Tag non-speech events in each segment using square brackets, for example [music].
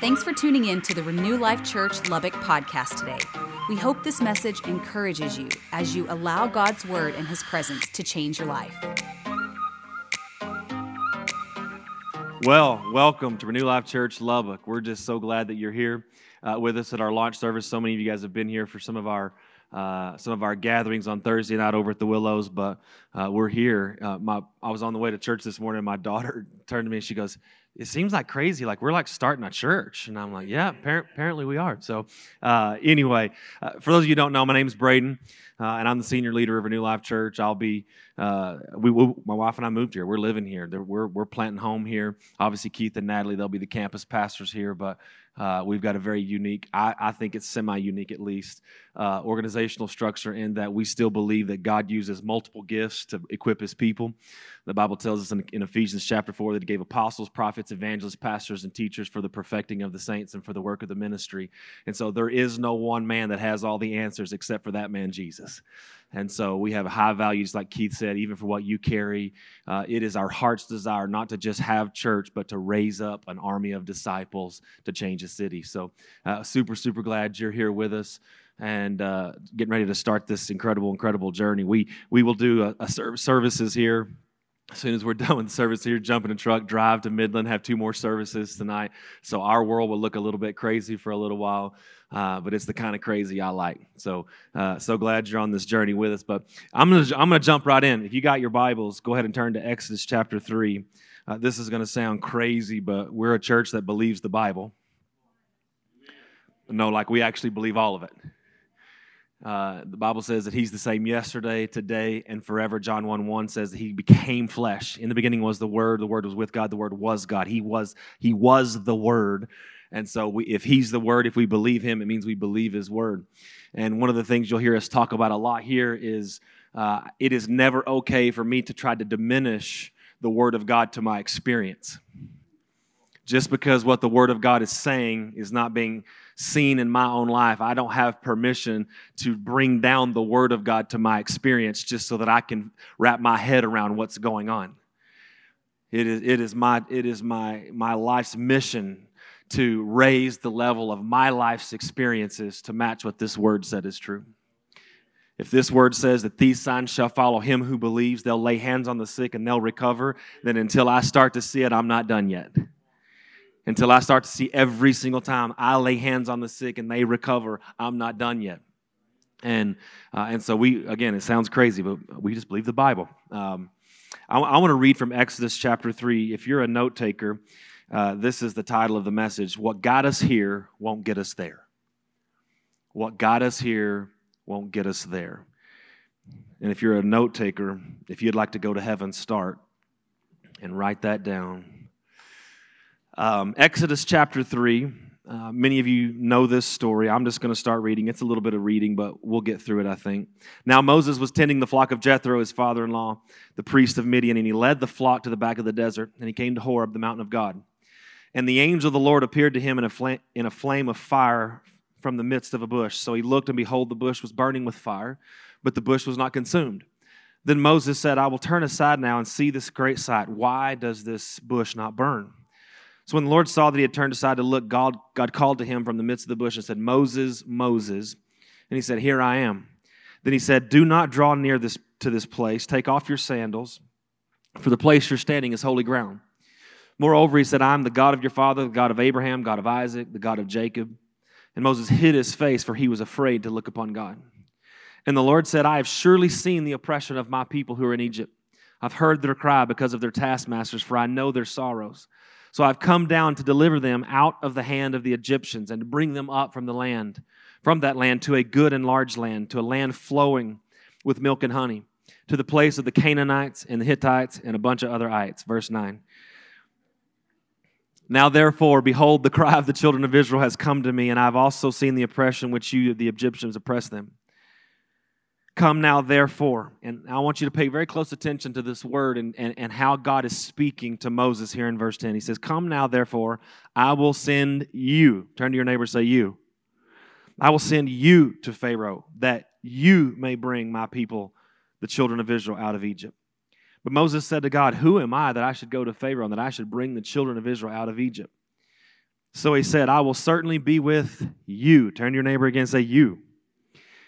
Thanks for tuning in to the Renew Life Church Lubbock podcast today. We hope this message encourages you as you allow God's word and his presence to change your life. Well, welcome to Renew Life Church Lubbock. We're just so glad that you're here uh, with us at our launch service. So many of you guys have been here for some of our uh, some of our gatherings on Thursday night over at the Willows, but uh, we're here. Uh, my, I was on the way to church this morning. My [laughs] daughter turned to me and she goes, "It seems like crazy. Like we're like starting a church." And I'm like, "Yeah, apparently we are." So uh, anyway, uh, for those of you who don't know, my name is Braden, and I'm the senior leader of Renew Life Church. I'll be we, we, my wife and I moved here. We're living here. We're we're planting home here. Obviously, Keith and Natalie they'll be the campus pastors here, but uh, we've got a very unique, I, I think it's semi unique at least, uh, organizational structure in that we still believe that God uses multiple gifts to equip his people. The Bible tells us in, in Ephesians chapter 4 that he gave apostles, prophets, evangelists, pastors, and teachers for the perfecting of the saints and for the work of the ministry. And so there is no one man that has all the answers except for that man, Jesus. And so we have high values, like Keith said, even for what you carry. Uh, it is our heart's desire not to just have church, but to raise up an army of disciples to change a city. So, uh, super, super glad you're here with us and uh, getting ready to start this incredible, incredible journey. We we will do a, a services here as soon as we're [laughs] done with the service here, jump in a truck, drive to Midland, have two more services tonight. So our world will look a little bit crazy for a little while uh, but it's the kind of crazy I like. So, uh, so glad you're on this journey with us. But I'm gonna I'm gonna jump right in. If you got your Bibles, go ahead and turn to Exodus chapter three. Uh, this is gonna sound crazy, but we're a church that believes the Bible. No, like we actually believe all of it. Uh, the Bible says that He's the same yesterday, today, and forever. John 1 1 says that He became flesh. In the beginning was the Word, the Word was with God, the Word was God. He was, he was the Word. And so, we, if He's the Word, if we believe Him, it means we believe His Word. And one of the things you'll hear us talk about a lot here is uh, it is never okay for me to try to diminish the Word of God to my experience. Just because what the Word of God is saying is not being seen in my own life, I don't have permission to bring down the Word of God to my experience just so that I can wrap my head around what's going on. It is, it is, my, it is my, my life's mission to raise the level of my life's experiences to match what this word said is true. If this word says that these signs shall follow him who believes, they'll lay hands on the sick and they'll recover, then until I start to see it, I'm not done yet. Until I start to see every single time I lay hands on the sick and they recover, I'm not done yet. And, uh, and so we, again, it sounds crazy, but we just believe the Bible. Um, I, I want to read from Exodus chapter 3. If you're a note taker, uh, this is the title of the message What got us here won't get us there. What got us here won't get us there. And if you're a note taker, if you'd like to go to heaven, start and write that down. Um, Exodus chapter 3. Uh, many of you know this story. I'm just going to start reading. It's a little bit of reading, but we'll get through it, I think. Now, Moses was tending the flock of Jethro, his father in law, the priest of Midian, and he led the flock to the back of the desert, and he came to Horeb, the mountain of God. And the angel of the Lord appeared to him in a, flame, in a flame of fire from the midst of a bush. So he looked, and behold, the bush was burning with fire, but the bush was not consumed. Then Moses said, I will turn aside now and see this great sight. Why does this bush not burn? So when the Lord saw that he had turned aside to look, God, God called to him from the midst of the bush and said, Moses, Moses. And he said, Here I am. Then he said, Do not draw near this, to this place. Take off your sandals, for the place you're standing is holy ground. Moreover, he said, I'm the God of your father, the God of Abraham, God of Isaac, the God of Jacob. And Moses hid his face, for he was afraid to look upon God. And the Lord said, I have surely seen the oppression of my people who are in Egypt. I've heard their cry because of their taskmasters, for I know their sorrows. So I've come down to deliver them out of the hand of the Egyptians and to bring them up from the land, from that land to a good and large land, to a land flowing with milk and honey, to the place of the Canaanites and the Hittites and a bunch of other ites. Verse 9. Now, therefore, behold, the cry of the children of Israel has come to me, and I've also seen the oppression which you, the Egyptians, oppress them. Come now, therefore. And I want you to pay very close attention to this word and, and, and how God is speaking to Moses here in verse 10. He says, Come now, therefore, I will send you. Turn to your neighbor say, You. I will send you to Pharaoh, that you may bring my people, the children of Israel, out of Egypt. But Moses said to God, Who am I that I should go to Pharaoh and that I should bring the children of Israel out of Egypt? So he said, I will certainly be with you. Turn to your neighbor again and say, You.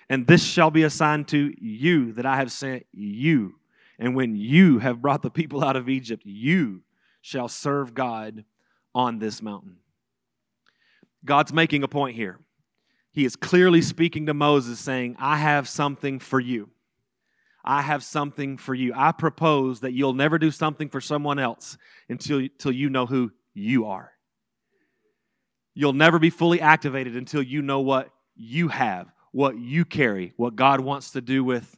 And this shall be a sign to you that I have sent you. And when you have brought the people out of Egypt, you shall serve God on this mountain. God's making a point here. He is clearly speaking to Moses, saying, I have something for you. I have something for you. I propose that you'll never do something for someone else until, until you know who you are. You'll never be fully activated until you know what you have, what you carry, what God wants to do with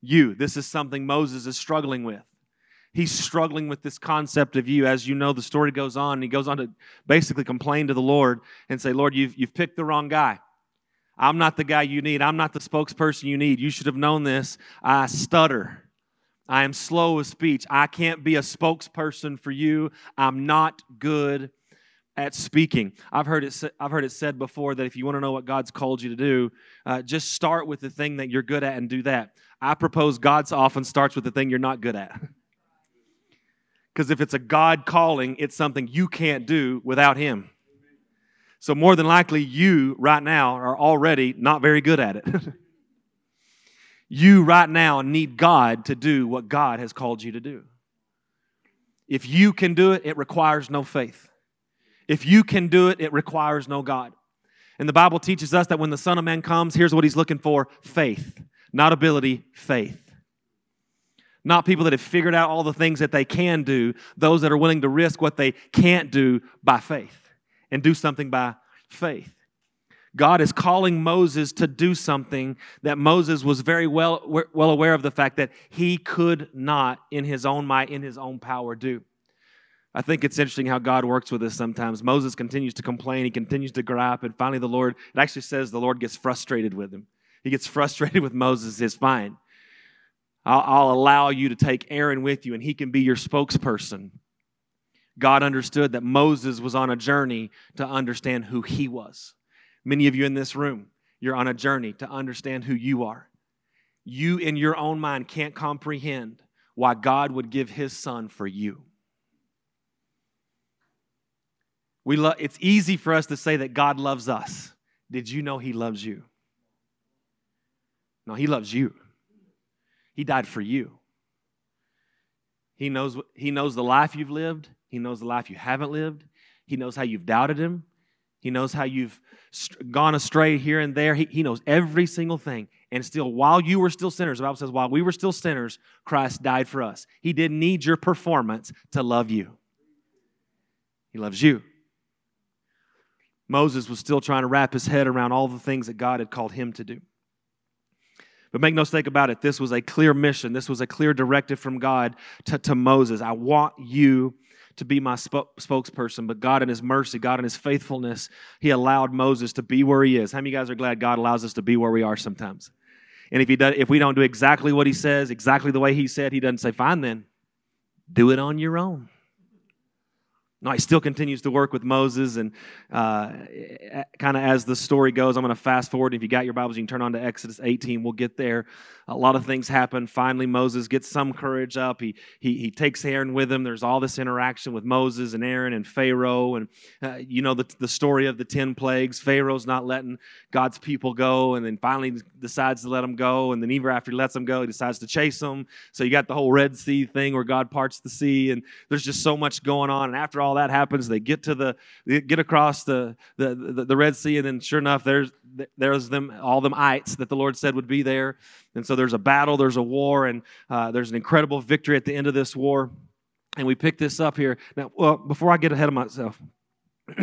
you. This is something Moses is struggling with. He's struggling with this concept of you. As you know, the story goes on, he goes on to basically complain to the Lord and say, Lord, you've, you've picked the wrong guy. I'm not the guy you need. I'm not the spokesperson you need. You should have known this. I stutter. I am slow of speech. I can't be a spokesperson for you. I'm not good at speaking. I've heard it. I've heard it said before that if you want to know what God's called you to do, uh, just start with the thing that you're good at and do that. I propose God's often starts with the thing you're not good at. [laughs] Because if it's a God calling, it's something you can't do without Him. So, more than likely, you right now are already not very good at it. [laughs] you right now need God to do what God has called you to do. If you can do it, it requires no faith. If you can do it, it requires no God. And the Bible teaches us that when the Son of Man comes, here's what he's looking for faith, not ability, faith. Not people that have figured out all the things that they can do, those that are willing to risk what they can't do by faith and do something by faith. God is calling Moses to do something that Moses was very well, well aware of the fact that he could not, in his own might, in his own power, do. I think it's interesting how God works with us sometimes. Moses continues to complain, he continues to gripe, and finally the Lord, it actually says the Lord gets frustrated with him. He gets [laughs] frustrated with Moses, says, Fine, I'll, I'll allow you to take Aaron with you, and he can be your spokesperson. God understood that Moses was on a journey to understand who he was. Many of you in this room, you're on a journey to understand who you are. You, in your own mind, can't comprehend why God would give his son for you. We lo- it's easy for us to say that God loves us. Did you know he loves you? No, he loves you. He died for you. He knows, he knows the life you've lived. He knows the life you haven't lived. He knows how you've doubted Him. He knows how you've gone astray here and there. He, he knows every single thing. And still, while you were still sinners, the Bible says, while we were still sinners, Christ died for us. He didn't need your performance to love you. He loves you. Moses was still trying to wrap his head around all the things that God had called him to do. But make no mistake about it, this was a clear mission. This was a clear directive from God to, to Moses. I want you to be my spokesperson, but God in His mercy, God in His faithfulness, He allowed Moses to be where he is. How many of you guys are glad God allows us to be where we are sometimes? And if, he does, if we don't do exactly what He says, exactly the way He said, He doesn't say, fine then, do it on your own. No, he still continues to work with Moses, and uh, kind of as the story goes, I'm going to fast forward. If you got your Bibles, you can turn on to Exodus 18. We'll get there. A lot of things happen. Finally, Moses gets some courage up. He, he, he takes Aaron with him. There's all this interaction with Moses and Aaron and Pharaoh. And uh, you know the, the story of the 10 plagues. Pharaoh's not letting God's people go, and then finally decides to let them go. And then, even after he lets them go, he decides to chase them. So you got the whole Red Sea thing where God parts the sea, and there's just so much going on. And after all that happens, they get to the, they get across the, the, the, the Red Sea, and then sure enough, there's, there's them, all them ites that the Lord said would be there. And so there's a battle, there's a war, and uh, there's an incredible victory at the end of this war. And we pick this up here. Now, well, before I get ahead of myself, [clears throat]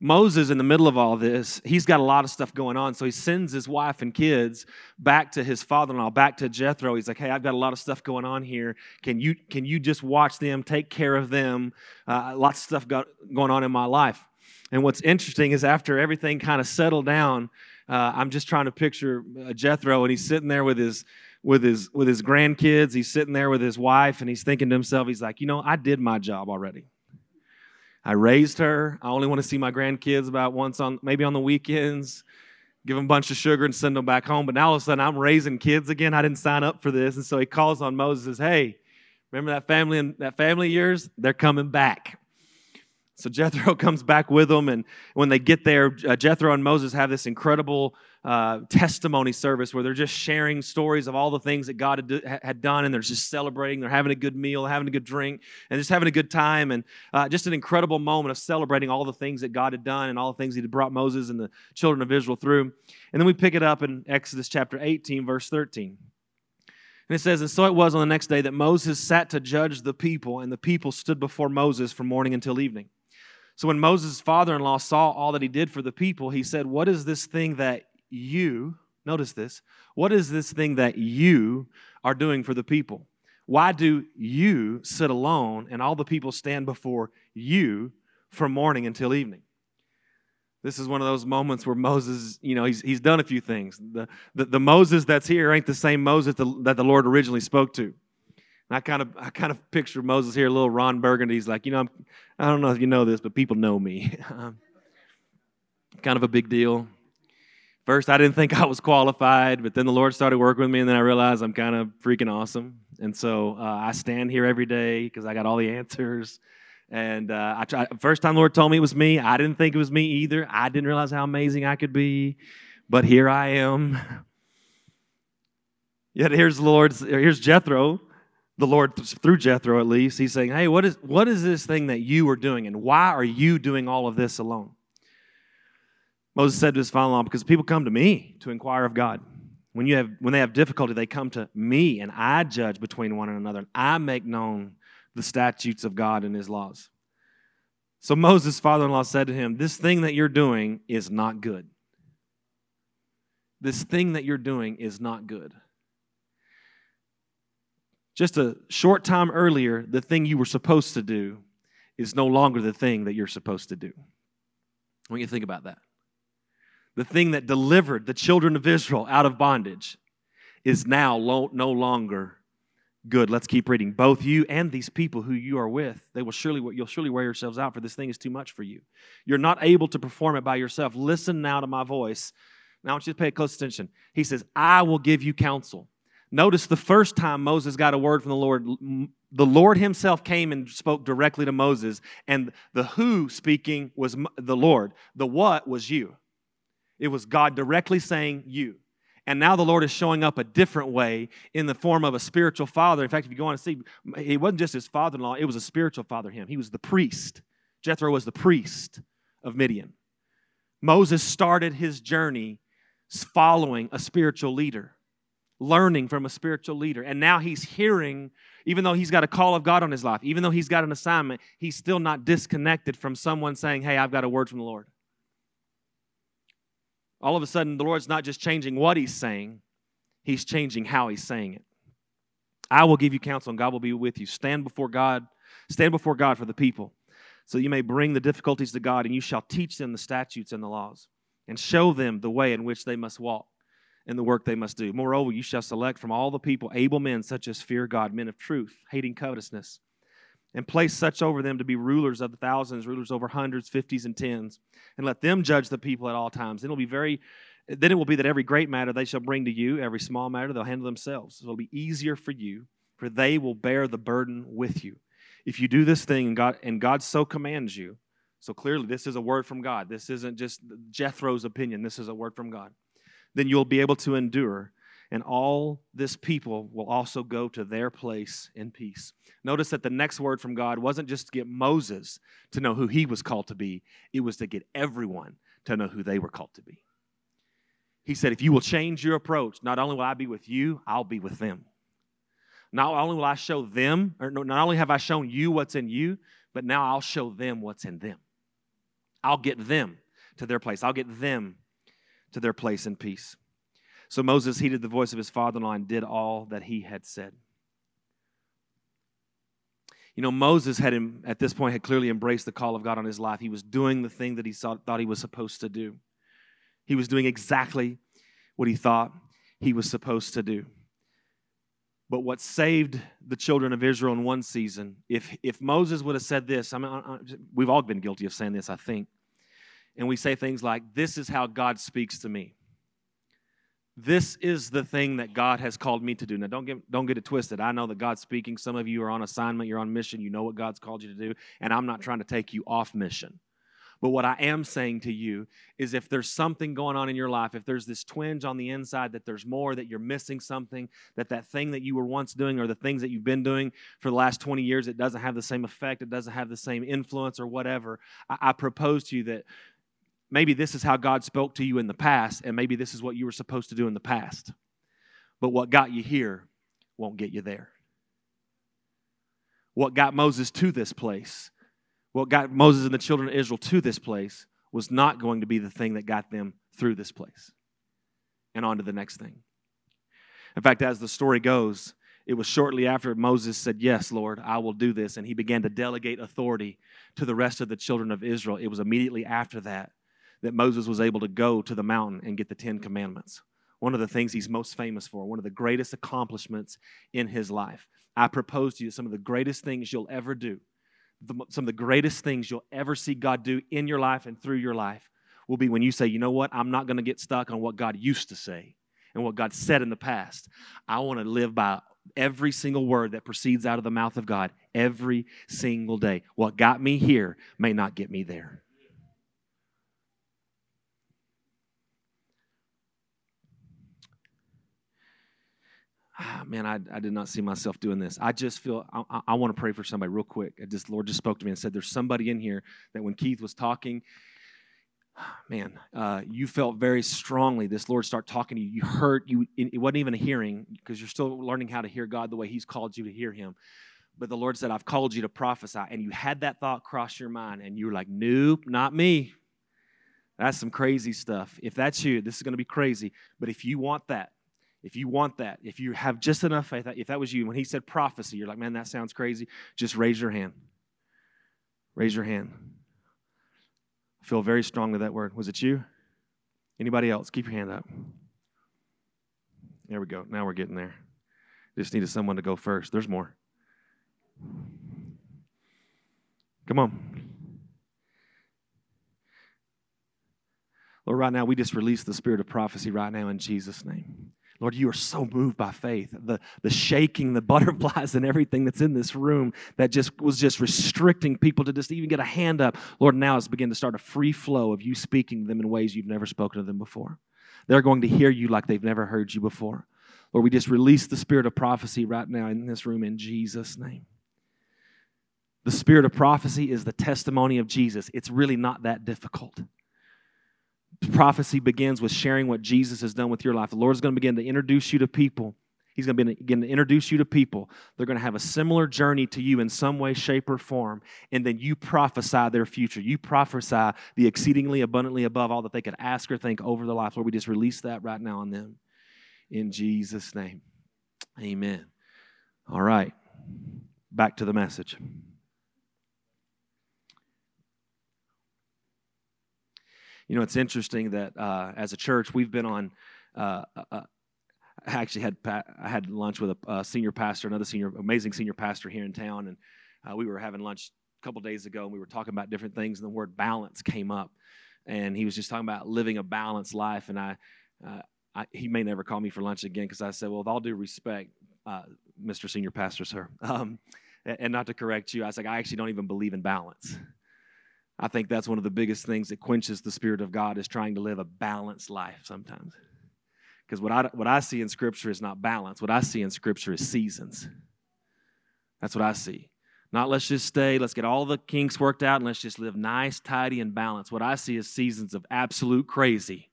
Moses, in the middle of all this, he's got a lot of stuff going on. So he sends his wife and kids back to his father in law, back to Jethro. He's like, hey, I've got a lot of stuff going on here. Can you, can you just watch them, take care of them? Uh, lots of stuff got, going on in my life. And what's interesting is after everything kind of settled down, uh, I'm just trying to picture uh, Jethro, and he's sitting there with his with his with his grandkids. He's sitting there with his wife, and he's thinking to himself, he's like, you know, I did my job already. I raised her. I only want to see my grandkids about once on maybe on the weekends. Give them a bunch of sugar and send them back home. But now all of a sudden, I'm raising kids again. I didn't sign up for this, and so he calls on Moses. Hey, remember that family and that family of yours? They're coming back. So Jethro [laughs] comes back with them, and when they get there, uh, Jethro and Moses have this incredible uh, testimony service where they're just sharing stories of all the things that God had, had, done, and they're just celebrating. They're having a good meal, having a good drink, and just having a good time, and uh, just an incredible moment of celebrating all the things that God had done and all the things He had brought Moses and the children of Israel through. And then we pick it up in Exodus chapter 18, verse 13. And it says, And so it was on the next day that Moses sat to judge the people, and the people stood before Moses from morning until evening. So when Moses' father in law saw all that he did for the people, he said, What is this thing that you, notice this, what is this thing that you are doing for the people? Why do you sit alone and all the people stand before you from morning until evening? This is one of those moments where Moses, you know, he's, he's done a few things. The, the, the Moses that's here ain't the same Moses that the Lord originally spoke to. I kind of I kind of picture Moses here, little Ron Burgundy. He's like, you know, I'm, I do not know if you know this, but people know me. [laughs] kind of a big deal. First, I didn't think I was qualified, but then the Lord started working with me, and then I realized I'm kind of freaking awesome. And so uh, I stand here every day because I got all the answers. And uh, I try, first time the Lord told me it was me, I didn't think it was me either. I didn't realize how amazing I could be, but here I am. [laughs] Yet here's the Lord's. Here's Jethro the Lord through Jethro at least, he's saying, Hey, what is, what is this thing that you are doing? And why are you doing all of this alone? Moses said to his father in law, Because people come to me to inquire of God. When, you have, when they have difficulty, they come to me, and I judge between one and another, and I make known the statutes of God and his laws. So Moses' father in law said to him, This thing that you're doing is not good. This thing that you're doing is not good. Just a short time earlier, the thing you were supposed to do is no longer the thing that you're supposed to do. I want you to think about that. The thing that delivered the children of Israel out of bondage is now lo- no longer good. Let's keep reading. Both you and these people who you are with, they will surely you'll surely wear yourselves out for this thing is too much for you. You're not able to perform it by yourself. Listen now to my voice. Now I want you to pay close attention. He says, "I will give you counsel." Notice the first time Moses got a word from the Lord, the Lord himself came and spoke directly to Moses, and the who speaking was the Lord. The what was you. It was God directly saying you. And now the Lord is showing up a different way in the form of a spiritual father. In fact, if you go on and see, he wasn't just his father in law, it was a spiritual father, him. He was the priest. Jethro was the priest of Midian. Moses started his journey following a spiritual leader learning from a spiritual leader. And now he's hearing, even though he's got a call of God on his life, even though he's got an assignment, he's still not disconnected from someone saying, Hey, I've got a word from the Lord. All of a sudden, the Lord's not just changing what he's saying, he's changing how he's saying it. I will give you counsel, and God will be with you. Stand before God, stand before God for the people, so you may bring the difficulties to God, and you shall teach them the statutes and the laws, and show them the way in which they must walk in the work they must do. Moreover, you shall select from all the people able men such as fear God, men of truth, hating covetousness, and place such over them to be rulers of the thousands, rulers over hundreds, fifties, and tens, and let them judge the people at all times. It'll be very then it will be that every great matter they shall bring to you, every small matter they'll handle themselves. So it'll be easier for you, for they will bear the burden with you. If you do this thing and God and God so commands you, so clearly this is a word from God. This isn't just Jethro's opinion. This is a word from God then you'll be able to endure. And all this people will also go to their place in peace. Notice that the next word from God wasn't just to get Moses to know who he was called to be, it was to get everyone to know who they were called to be. He said, If you will change your approach, not only will I be with you, I'll be with them. Not only will I show them, or not only have I shown you what's in you, but now I'll show them what's in them. I'll get them to their place. I'll get them to their place in peace. So Moses heeded the voice of his father in law and did all that he had said. You know, Moses had him, at this point had clearly embraced the call of God on his life. He was doing the thing that he saw, thought he was supposed to do. He was doing exactly what he thought he was supposed to do. But what saved the children of Israel in one season, if, if Moses would have said this, I mean, I, we've all been guilty of saying this, I think and we say things like, This is how God speaks to me. this is the thing that God has called me to do. Now, don't get, don't get it twisted. I know that God's speaking. Some of you are on assignment, you're on mission, you know what God's called you to do, and I'm not trying to take you off mission. But what I am saying to you is if there's something going on in your life, if there's this twinge on the inside that there's more, that you're missing something, that that thing that you were once doing or the things that you've been doing for the last 20 years, it doesn't have the same effect, it doesn't have the same influence or whatever, I, I propose to you that maybe this is how God spoke to you in the past, and maybe this is what you were supposed to do in the past. But what got you here won't get you there. What got Moses to this place, what got Moses and the children of Israel to this place, was not going to be the thing that got them through this place and on to the next thing. In fact, as the story goes, it was shortly after Moses said, Yes, Lord, I will do this. And he began to delegate authority to the rest of the children of Israel. It was immediately after that that Moses was able to go to the mountain and get the Ten Commandments. One of the things he's most famous for, one of the greatest accomplishments in his life. I propose to you some of the greatest things you'll ever do, the, some of the greatest things you'll ever see God do in your life and through your life will be when you say, you know what, I'm not going to get stuck on what God used to say and what God said in the past. I want to live by every single word that proceeds out of the mouth of God every single day. What got me here may not get me there. Ah, man, I, I did not see myself doing this. I just feel, I, I, want to pray for somebody real quick. I just, Lord just spoke to me and said, there's somebody in here that when Keith was talking, man, uh, you felt very strongly this Lord start talking to you. You heard, you, it wasn't even a hearing because you're still learning how to hear God the way He's called you to hear Him. But the Lord said, I've called you to prophesy. And you had that thought cross your mind and you were like, nope, not me. That's some crazy stuff. If that's you, this is going to be crazy. But if you want that, if you want that, if you have just enough faith, if that was you, when he said prophecy, you're like, man, that sounds crazy, just raise your hand. Raise your hand. I feel very strongly that word. Was it you? Anybody else? Keep your hand up. There we go. Now we're getting there. Just needed someone to go first. There's more. Come on. Lord, right now we just release the spirit of prophecy right now in Jesus' name. Lord, you are so moved by faith. The, the shaking, the [laughs] butterflies, and everything that's in this room that just was just restricting people to just even get a hand up. Lord, now it's beginning to start a free flow of you speaking to them in ways you've never spoken to them before. They're going to hear you like they've never heard you before. Lord, we just release the spirit of prophecy right now in this room in Jesus' name. The spirit of prophecy is the testimony of Jesus. It's really not that difficult prophecy begins with sharing what Jesus has done with your life. The Lord's going to begin to introduce you to people. He's going to begin to introduce you to people. They're going to have a similar journey to you in some way, shape, or form. And then you prophesy their future. You prophesy the exceedingly abundantly above all that they could ask or think over their life. Lord, we just release that right now on them. In Jesus' name. Amen. All right. Back to the message. You know, it's interesting that uh, as a church, we've been on. Uh, uh, uh I actually had I had lunch with a senior pastor, another senior, amazing senior pastor here in town, and uh, we were having lunch a couple days ago, and we were talking about different things, and the word balance came up, and he was just talking about living a balanced life, and I, uh, I he may never call me for lunch again because I said, well, with all due respect, Mr. Senior Pastor, sir, [laughs] um, and not to correct you, I was like, I actually don't even believe in balance. I think that's one of the biggest things that quenches the Spirit of God is trying to live a balanced life sometimes. Because what I, what I see in Scripture is not balance. What I see in Scripture is seasons. That's what I see. Not let's just stay, let's get all the kinks worked out, and let's just live nice, tidy, and balanced. What I see is seasons of absolute crazy,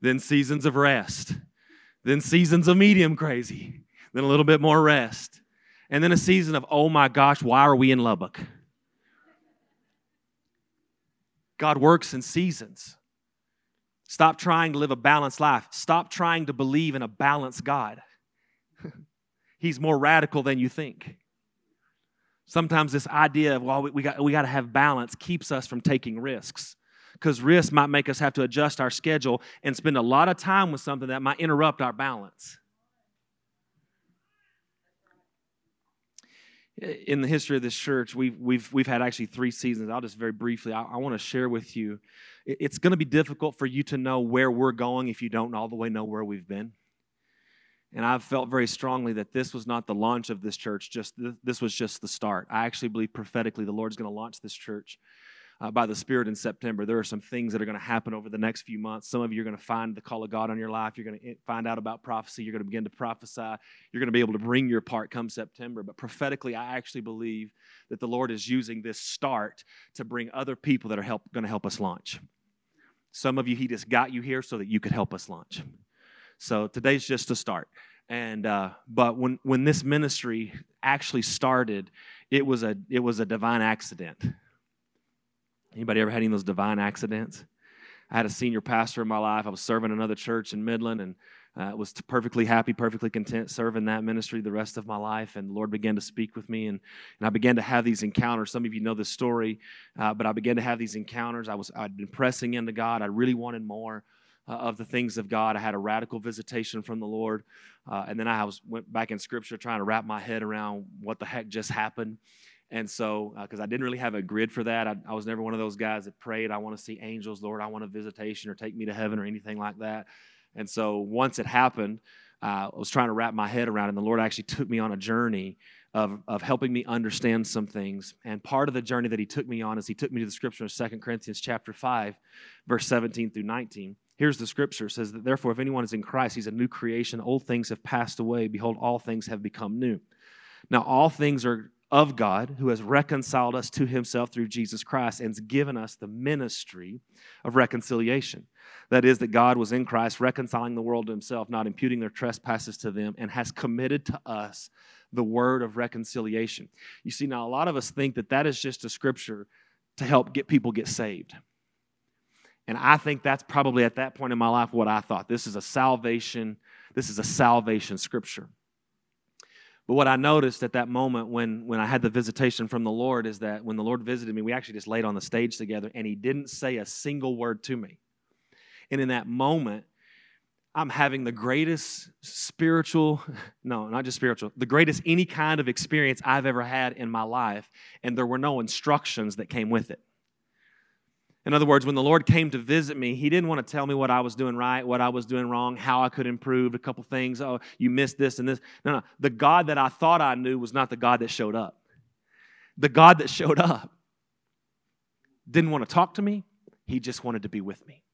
then seasons of rest, then seasons of medium crazy, then a little bit more rest, and then a season of, oh my gosh, why are we in Lubbock? God works in seasons. Stop trying to live a balanced life. Stop trying to believe in a balanced God. [laughs] He's more radical than you think. Sometimes this idea of, well, we got, we got to have balance keeps us from taking risks because risk might make us have to adjust our schedule and spend a lot of time with something that might interrupt our balance. In the history of this church, we've, we've, we've had actually three seasons. I'll just very briefly, I, I want to share with you. It's going to be difficult for you to know where we're going if you don't all the way know where we've been. And I've felt very strongly that this was not the launch of this church, just this was just the start. I actually believe prophetically the Lord's going to launch this church uh, by the Spirit in September. There are some things that are going to happen over the next few months. Some of you are going to find the call of God on your life. You're going to find out about prophecy. You're going to begin to prophesy. You're going to be able to bring your part come September. But prophetically, I actually believe that the Lord is using this start to bring other people that are help, going to help us launch. Some of you, He just got you here so that you could help us launch. So today's just a start. And uh, but when when this ministry actually started, it was a it was a divine accident. Anybody ever had any of those divine accidents? I had a senior pastor in my life. I was serving another church in Midland and uh, was perfectly happy, perfectly content serving that ministry the rest of my life. And the Lord began to speak with me, and, and I began to have these encounters. Some of you know this story, uh, but I began to have these encounters. I was I'd been pressing into God. I really wanted more uh, of the things of God. I had a radical visitation from the Lord, uh, and then I was went back in Scripture trying to wrap my head around what the heck just happened. And so, because uh, I didn't really have a grid for that, I, I, was never one of those guys that prayed, I want to see angels, Lord, I want a visitation or take me to heaven or anything like that. And so, once it happened, uh, I was trying to wrap my head around it, and the Lord actually took me on a journey of, of helping me understand some things. And part of the journey that He took me on is He took me to the scripture of 2 Corinthians chapter 5, verse 17 through 19. Here's the scripture it says that therefore, if anyone is in Christ, he's a new creation. Old things have passed away. Behold, all things have become new. Now, all things are of God who has reconciled us to himself through Jesus Christ and has given us the ministry of reconciliation. That is, that God was in Christ reconciling the world to himself, not imputing their trespasses to them, and has committed to us the word of reconciliation. You see, now a lot of us think that that is just a scripture to help get people get saved. And I think that's probably at that point in my life what I thought. This is a salvation, this is a salvation scripture. But what I noticed at that moment when, when I had the visitation from the Lord is that when the Lord visited me, we actually just laid on the stage together and He didn't say a single word to me. And in that moment, I'm having the greatest spiritual, [laughs] no, not just spiritual, the greatest any kind of experience I've ever had in my life. And there were no instructions that came with it. In other words, when the Lord came to visit me, He didn't want to tell me what I was doing right, what I was doing wrong, how I could improve, a couple things. Oh, you missed this and this. No, no. The God that I thought I knew was not the God that showed up. The God that showed up didn't want to talk to me, He just wanted to be with me.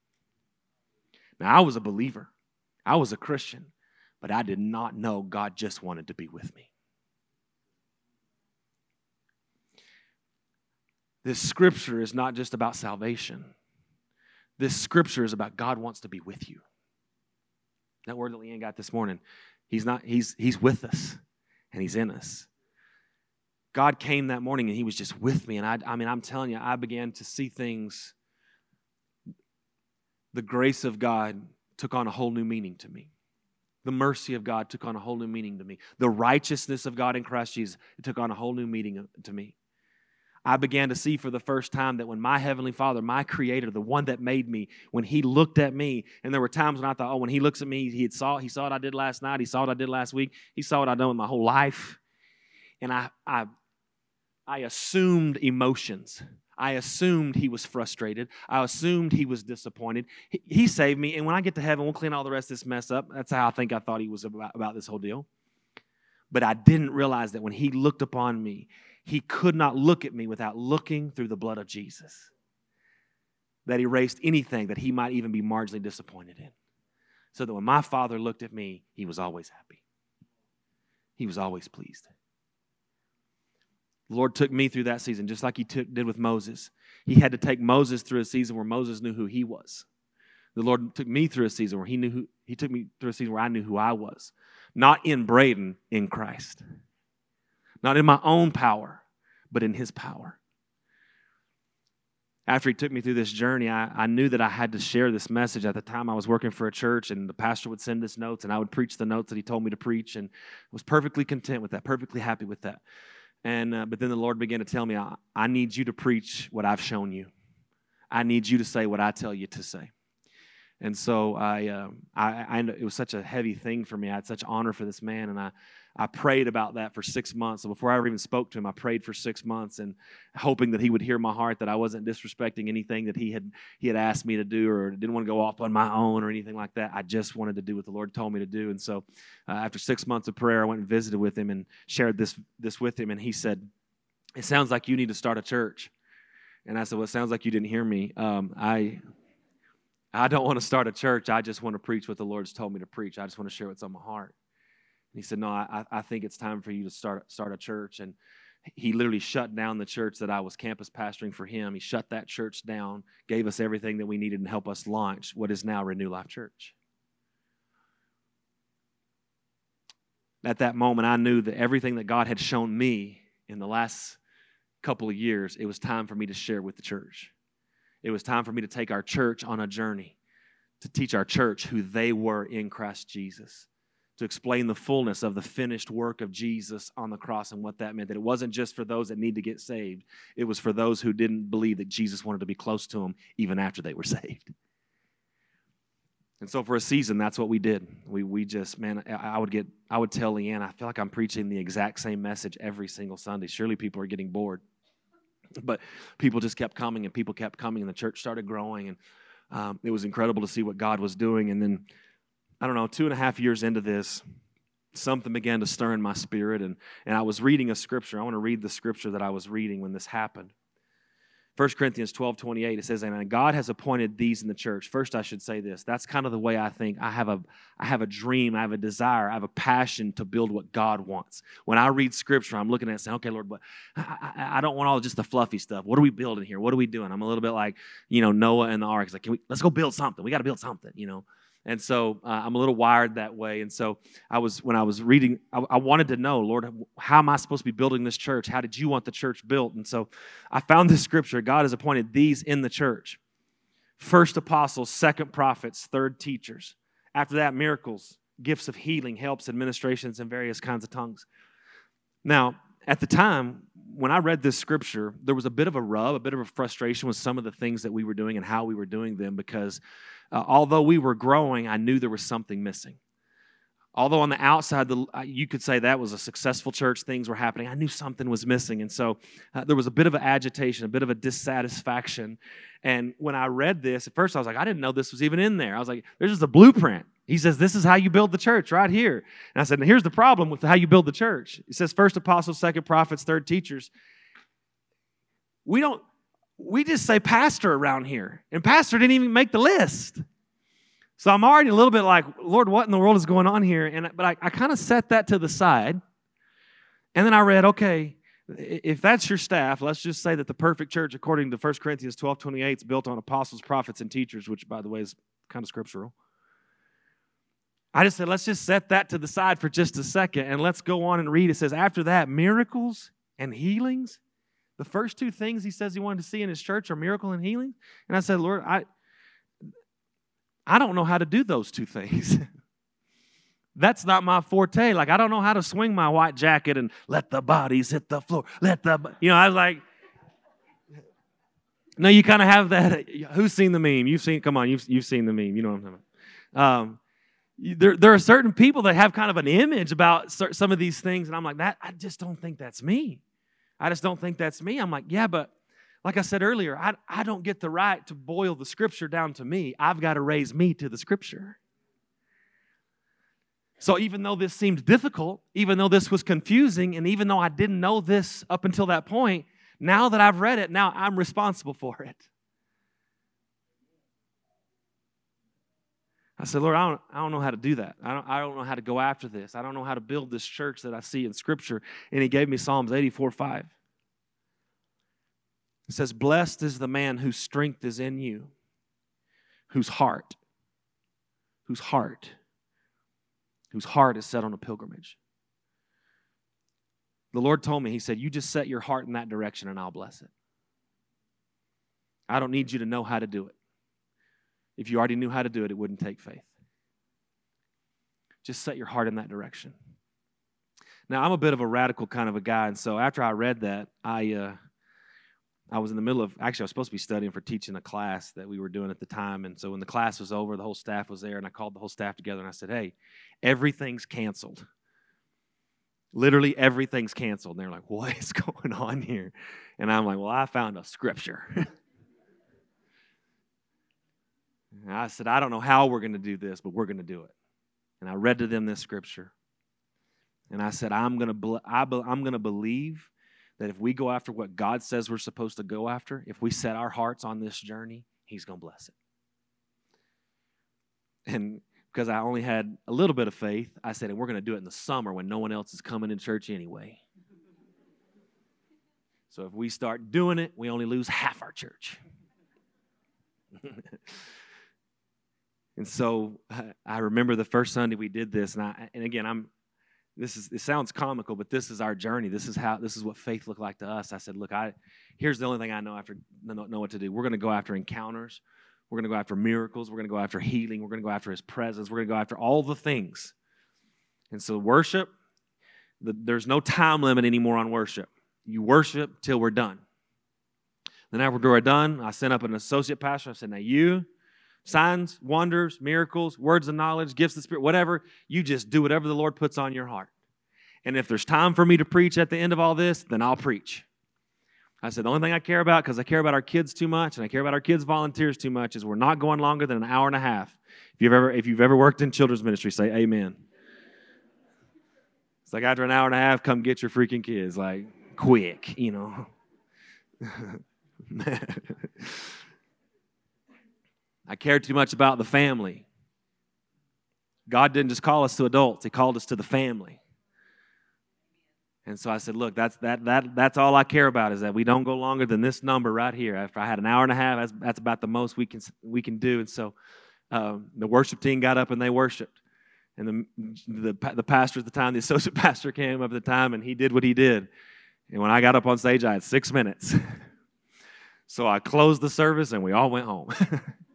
Now, I was a believer, I was a Christian, but I did not know God just wanted to be with me. This scripture is not just about salvation. This scripture is about God wants to be with you. That word that Leanne got this morning, he's not, he's he's with us and he's in us. God came that morning and he was just with me. And I, I mean, I'm telling you, I began to see things. The grace of God took on a whole new meaning to me. The mercy of God took on a whole new meaning to me. The righteousness of God in Christ Jesus took on a whole new meaning to me. I began to see for the first time that when my Heavenly Father, my Creator, the one that made me, when He looked at me, and there were times when I thought, oh, when He looks at me, He saw, He saw what I did last night, He saw what I did last week, He saw what I've done with my whole life. And I, I, I assumed emotions. I assumed he was frustrated. I assumed he was disappointed. He, he, saved me, and when I get to heaven, we'll clean all the rest of this mess up. That's how I think I thought he was about, about this whole deal. But I didn't realize that when he looked upon me, he could not look at me without looking through the blood of Jesus. That erased anything that he might even be marginally disappointed in. So that when my father looked at me, he was always happy. He was always pleased. The Lord took me through that season, just like he took, did with Moses. He had to take Moses through a season where Moses knew who he was. The Lord took me through a season where he knew who, he took me through a season where I knew who I was. Not in Braden, in Christ. Not in my own power, but in His power. After He took me through this journey, I, I knew that I had to share this message. At the time, I was working for a church, and the pastor would send us notes, and I would preach the notes that he told me to preach, and was perfectly content with that, perfectly happy with that. And uh, but then the Lord began to tell me, I, I need you to preach what I've shown you. I need you to say what I tell you to say. And so I, uh, I, I, it was such a heavy thing for me. I had such honor for this man, and I, I prayed about that for six months. So before I ever even spoke to him, I prayed for six months and hoping that he would hear my heart, that I wasn't disrespecting anything that he had he had asked me to do or didn't want to go off on my own or anything like that. I just wanted to do what the Lord told me to do. And so uh, after six months of prayer, I went and visited with him and shared this this with him. And he said, "It sounds like you need to start a church." And I said, "Well, it sounds like you didn't hear me. Um, I." I don't want to start a church. I just want to preach what the Lord's told me to preach. I just want to share what's on my heart. And he said, No, I, I think it's time for you to start, start a church. And he literally shut down the church that I was campus pastoring for him. He shut that church down, gave us everything that we needed, and helped us launch what is now Renew Life Church. At that moment, I knew that everything that God had shown me in the last couple of years, it was time for me to share with the church. It was time for me to take our church on a journey to teach our church who they were in Christ Jesus, to explain the fullness of the finished work of Jesus on the cross and what that meant. That it wasn't just for those that need to get saved, it was for those who didn't believe that Jesus wanted to be close to them even after they were [laughs] saved. And so for a season, that's what we did. We, we just, man, I would get, I would tell Leanne, I feel like I'm preaching the exact same message every single Sunday. Surely people are getting bored. But people just kept coming and people kept coming and the church started growing. And um, it was incredible to see what God was doing. And then, I don't know, two and a half years into this, something began to stir in my spirit. And, and I was reading a scripture. I want to read the scripture that I was reading when this happened. 1 Corinthians 12, 28, it says, and God has appointed these in the church. First, I should say this. That's kind of the way I think. I have a I have a dream, I have a desire, I have a passion to build what God wants. When I read scripture, I'm looking at it saying, okay, Lord, but I, I, I, don't want all just the fluffy stuff. What are we building here? What are we doing? I'm a little bit like, you know, Noah and the ark. It's like, can we, let's go build something. We got to build something, you know. And so uh, I'm a little wired that way. And so I was, when I was reading, I, I, wanted to know, Lord, how am I supposed to be building this church? How did you want the church built? And so I found this scripture God has appointed these in the church first apostles, second prophets, third teachers. After that, miracles, gifts of healing, helps, administrations, and various kinds of tongues. Now, at the time, when I read this scripture, there was a bit of a rub, a bit of a frustration with some of the things that we were doing and how we were doing them because uh, although we were growing, I knew there was something missing. Although on the outside, the, you could say that was a successful church, things were happening, I knew something was missing. And so uh, there was a bit of an agitation, a bit of a dissatisfaction. And when I read this, at first I was like, I didn't know this was even in there. I was like, there's just a blueprint. He says, This is how you build the church right here. And I said, Here's the problem with how you build the church. He says, First apostles, second prophets, third teachers. We don't, we just say pastor around here, and pastor didn't even make the list. So I'm already a little bit like, Lord, what in the world is going on here? And but I, I kind of set that to the side, and then I read, okay, if that's your staff, let's just say that the perfect church, according to 1 Corinthians 12, 28, is built on apostles, prophets, and teachers, which by the way is kind of scriptural. I just said, let's just set that to the side for just a second and let's go on and read. It says, after that, miracles and healings the first two things he says he wanted to see in his church are miracle and healing. And I said, Lord, I, I don't know how to do those two things. [laughs] That's not my forte. Like, I don't know how to swing my white jacket and let the bodies hit the floor. Let the, you know, I was like, no, you kind of have that. [laughs] Who's seen the meme? You've seen, come on, you've, you've seen the meme. You know what I'm talking about. Um, there, there are certain people that have kind of an image about some of these things, and I'm like, that, I just don't think that's me. I just don't think that's me. I'm like, yeah, but like I said earlier, I, I don't get the right to boil the scripture down to me. I've got to raise me to the scripture. So even though this seemed difficult, even though this was confusing, and even though I didn't know this up until that point, now that I've read it, now I'm responsible for it. I said, Lord, I don't, I don't know how to do that. I don't, I don't know how to go after this. I don't know how to build this church that I see in Scripture. And He gave me Psalms 84 5. It says, Blessed is the man whose strength is in you, whose heart, whose heart, whose heart is set on a pilgrimage. The Lord told me, He said, You just set your heart in that direction and I'll bless it. I don't need you to know how to do it. If you already knew how to do it, it wouldn't take faith. Just set your heart in that direction. Now, I'm a bit of a radical kind of a guy, and so after I read that, I uh, I was in the middle of actually I was supposed to be studying for teaching a class that we were doing at the time, and so when the class was over, the whole staff was there, and I called the whole staff together and I said, "Hey, everything's canceled. literally everything's canceled. And they're like, what is [laughs] going on here? And I'm like, well, I found a scripture. [laughs] I said, I don't know how we're going to do this, but we're going to do it. And I read to them this scripture. And I said, I'm going to, I'm going to believe that if we go after what God says we're supposed to go after, if we set our hearts on this journey, He's going to bless it. And because I only had a little bit of faith, I said, and we're going to do it in the summer when no one else is coming in church anyway. So if we start doing it, we only lose half our church. [laughs] and so uh, I remember the first Sunday we did this, and I, and again, I'm this is it sounds comical, but this is our journey. This is how this is what faith looked like to us. I said, look, I here's the only thing I know after know, know what to do. We're going to go after encounters. We're going to go after miracles. We're going to go after healing. We're going to go after His presence. We're going to go after all the things. And so, worship, the, there's no time limit anymore on worship. You worship till we're done. Then, after we're done, I sent up an associate pastor. I said, Now, you, signs, wonders, miracles, words of knowledge, gifts of the Spirit, whatever, you just do whatever the Lord puts on your heart. And if there's time for me to preach at the end of all this, then I'll preach. I said, the only thing I care about, because I care about our kids too much and I care about our kids' volunteers too much, is we're not going longer than an hour and a half. If you've ever, if you've ever worked in children's ministry, say amen. It's like after an hour and a half, come get your freaking kids. Like, quick, you know. [laughs] I care too much about the family. God didn't just call us to adults, He called us to the family. And so I said, look, that's, that, that, that's all I care about is that we don't go longer than this number right here. If I had an hour and a half, that's, that's about the most we can, we can do. And so um, the worship team got up and they worshiped. And the, the, the pastor at the time, the associate [laughs] pastor came up at the time and he did what he did. And when I got up on stage, I had six minutes. [laughs] so I closed the service and we all went home. [laughs]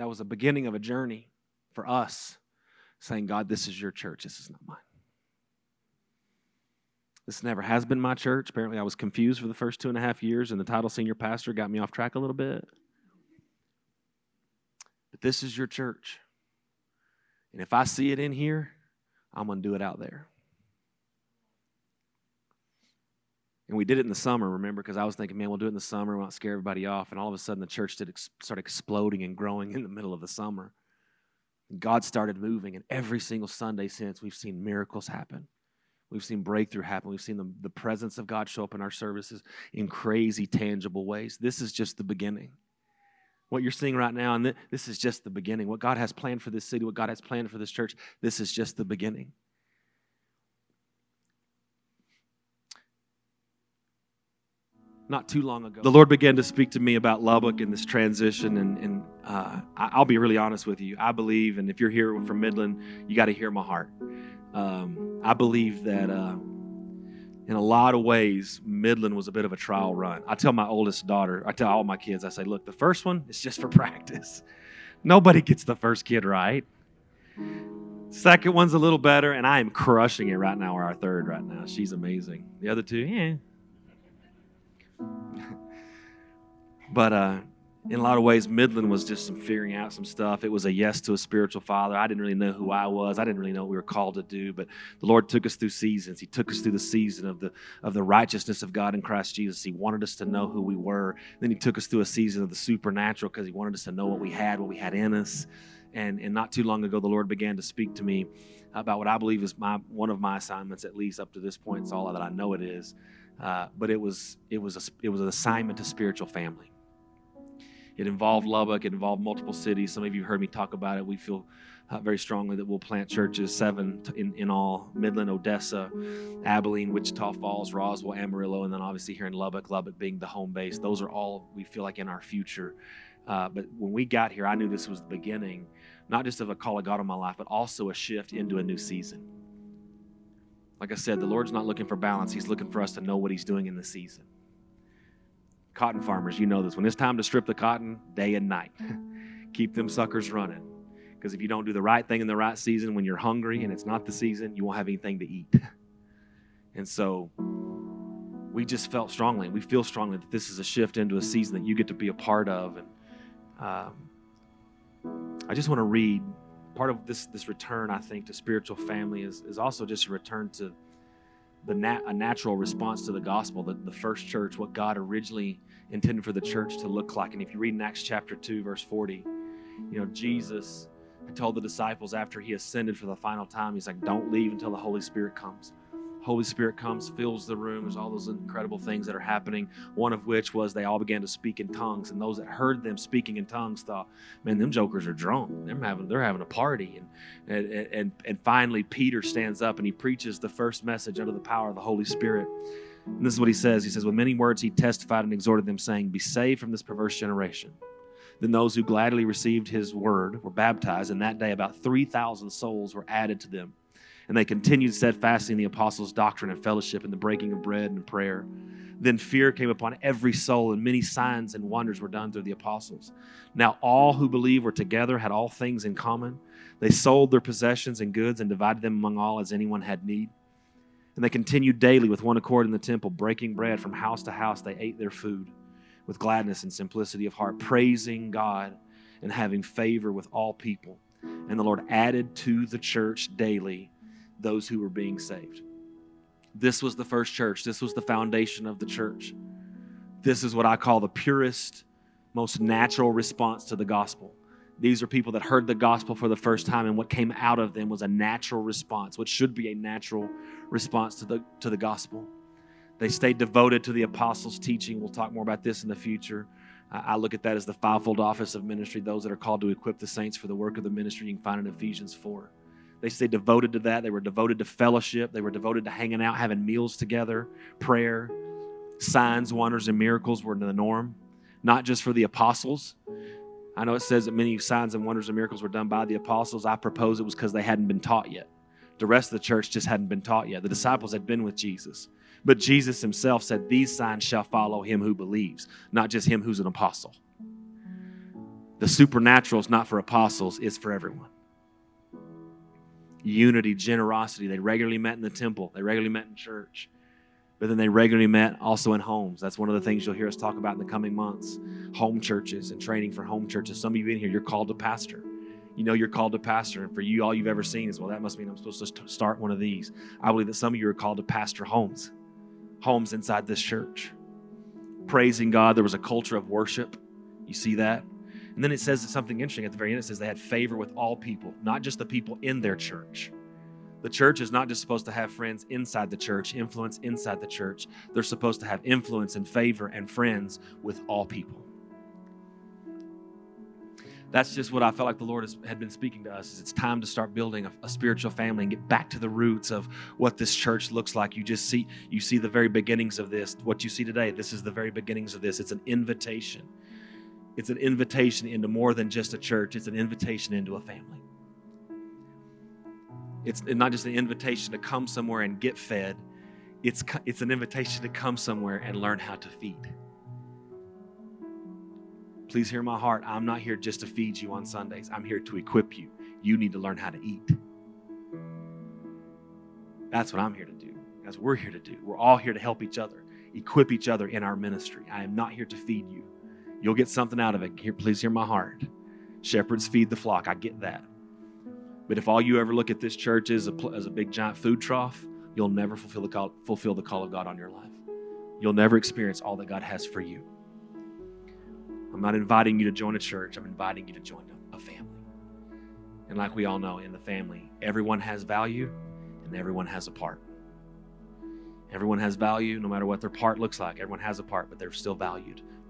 that was a beginning of a journey for us saying, God, this is your church, this is not mine. This never has been my church. Apparently, I was confused for the first two and a half years, and the title senior pastor got me off track a little bit. But this is your church. And if I see it in here, I'm going to do it out there. And we did it in the summer, remember, because I was thinking, man, we'll do it in the summer, we'll not scare everybody off. And all of a sudden, the church did ex- start exploding and growing in the middle of the summer. God started moving, and every single Sunday since, we've seen miracles happen. We've seen breakthrough happen. We've seen the, the presence of God show up in our services in crazy, tangible ways. This is just the beginning. What you're seeing right now, and th- this is just the beginning. What God has planned for this city, what God has planned for this church, this is just the beginning. Not too long ago. The Lord began to speak to me about Lubbock and this transition. And, and uh, I'll be really honest with you. I believe, and if you're here from Midland, you got to hear my heart. Um, I believe that uh, in a lot of ways, Midland was a bit of a trial run. I tell my oldest daughter, I tell all my kids, I say, look, the first one is just for [laughs] practice. Nobody gets the first kid right. Second one's a little better, and I am crushing it right now, or our third right now. She's amazing. The other two, yeah, [laughs] but uh, in a lot of ways, Midland was just some figuring out some stuff. It was a yes to a spiritual father. I didn't really know who I was. I didn't really know what we were called to do. But the Lord took us through seasons. He took us through the season of the of the righteousness of God in Christ Jesus. He wanted us to know who we were. Then He took us through a season of the supernatural because He wanted us to know what we had, what we had in us. And and not too long ago, the Lord began to speak to me about what I believe is my one of my assignments, at least up to this point. It's all that I know it is. Uh, but it was it was a, it was an assignment to spiritual family. It involved Lubbock. It involved multiple cities. Some of you heard me talk about it. We feel uh, very strongly that we'll plant churches, seven in, in all Midland, Odessa, Abilene, Wichita Falls, Roswell, Amarillo, and then obviously here in Lubbock, Lubbock being the home base. Those are all we feel like in our future. Uh, but when we got here, I knew this was the beginning, not just of a call of God on my life, but also a shift into a new season. Like I said, the Lord's not looking for balance, He's looking for us to know what He's doing in the season. Cotton farmers, you know this. When it's time to strip the cotton, day and night, [laughs] keep them suckers running. Because if you don't do the right thing in the right season, when you're hungry and it's not the season, you won't have anything to eat. [laughs] And so we just felt strongly, we feel strongly that this is a shift into a season that you get to be a part of. And um, I just want to read part of this this return. I think to spiritual family is is also just a return to the nat- a natural response to the gospel, the, the first church, what God originally intended for the church to look like. And if you read in Acts chapter 2, verse 40, you know, Jesus told the disciples after he ascended for the final time, he's like, don't leave until the Holy Spirit comes. Holy Spirit comes, fills the room. There's all those incredible things that are happening. One of which was they all began to speak in tongues, and those that heard them speaking in tongues thought, "Man, them jokers are drunk. They're having they're having a party." And and and, and finally, Peter stands up and he preaches the first message under the power of the Holy Spirit. And this is what he says. He says, "With many words, he testified and exhorted them, saying, Be saved from this perverse generation." Then those who gladly received his word were baptized, and that day about 3,000 souls were added to them. And they continued steadfastly in the apostles' doctrine and fellowship and the breaking of bread and prayer. Then fear came upon every soul, and many signs and wonders were done through the apostles. Now all who believed were together, had all things in common. They sold their possessions and goods and divided them among all as anyone had need. And they continued daily with one accord in the temple, breaking bread from house to house. They ate their food with gladness and simplicity of heart, praising God and having favor with all people. And the Lord added to the church daily those who were being saved. This was the first church. This was the foundation of the church. This is what I call the purest, most natural response to the gospel. These are people that heard the gospel for the first time, and what came out of them was a natural response, what should be a natural response to the, to the gospel. They stayed devoted to the apostles' teaching. We'll talk more about this in the future. I look at that as the fivefold office of ministry, those that are called to equip the saints for the work of the ministry. You can find in Ephesians 4. They stayed devoted to that. They were devoted to fellowship. They were devoted to hanging out, having meals together, prayer. Signs, wonders, and miracles were the norm, not just for the apostles. I know it says that many signs and wonders and miracles were done by the apostles. I propose it was because they hadn't been taught yet. The rest of the church just hadn't been taught yet. The disciples had been with Jesus. But Jesus himself said, These signs shall follow him who believes, not just him who's an apostle. The supernatural is not for apostles, it's for everyone unity, generosity. They regularly met in the temple, they regularly met in church, but then they regularly met also in homes. That's one of the things you'll hear us talk about in the coming months home churches and training for home churches. Some of you in here, you're called to pastor. You know you're called to pastor, and for you, all you've ever seen is, well, that must mean I'm supposed to start one of these. I believe that some of you are called to pastor homes, homes inside this church. Praising God, there was a culture of worship. You see that? And then it says something interesting at the very end. It says they had favor with all people, not just the people in their church. The church is not just supposed to have friends inside the church, influence inside the church. They're supposed to have influence and favor and friends with all people. That's just what I felt like the Lord has, had been speaking to us. Is it's time to start building a, a spiritual family and get back to the roots of what this church looks like. You just see you see the very beginnings of this. What you see today, this is the very beginnings of this. It's an invitation it's an invitation into more than just a church, it's an invitation into a family. It's not just an invitation to come somewhere and get fed, it's, it's an invitation to come somewhere and learn how to feed. Please hear my heart. I'm not here just to feed you on Sundays, I'm here to equip you. You need to learn how to eat. That's what I'm here to do. That's what we're here to do. We're all here to help each other, equip each other in our ministry. I am not here to feed you. You'll get something out of it. Here, please hear my heart. Shepherds feed the flock. I get that. But if all you ever look at this church as a, as a big giant food trough, you'll never fulfill the, call, fulfill the call of God on your life. You'll never experience all that God has for you. I'm not inviting you to join a church, I'm inviting you to join a, a family. And like we all know, in the family, everyone has value and everyone has a part. Everyone has value, no matter what their part looks like. Everyone has a part, but they're still valued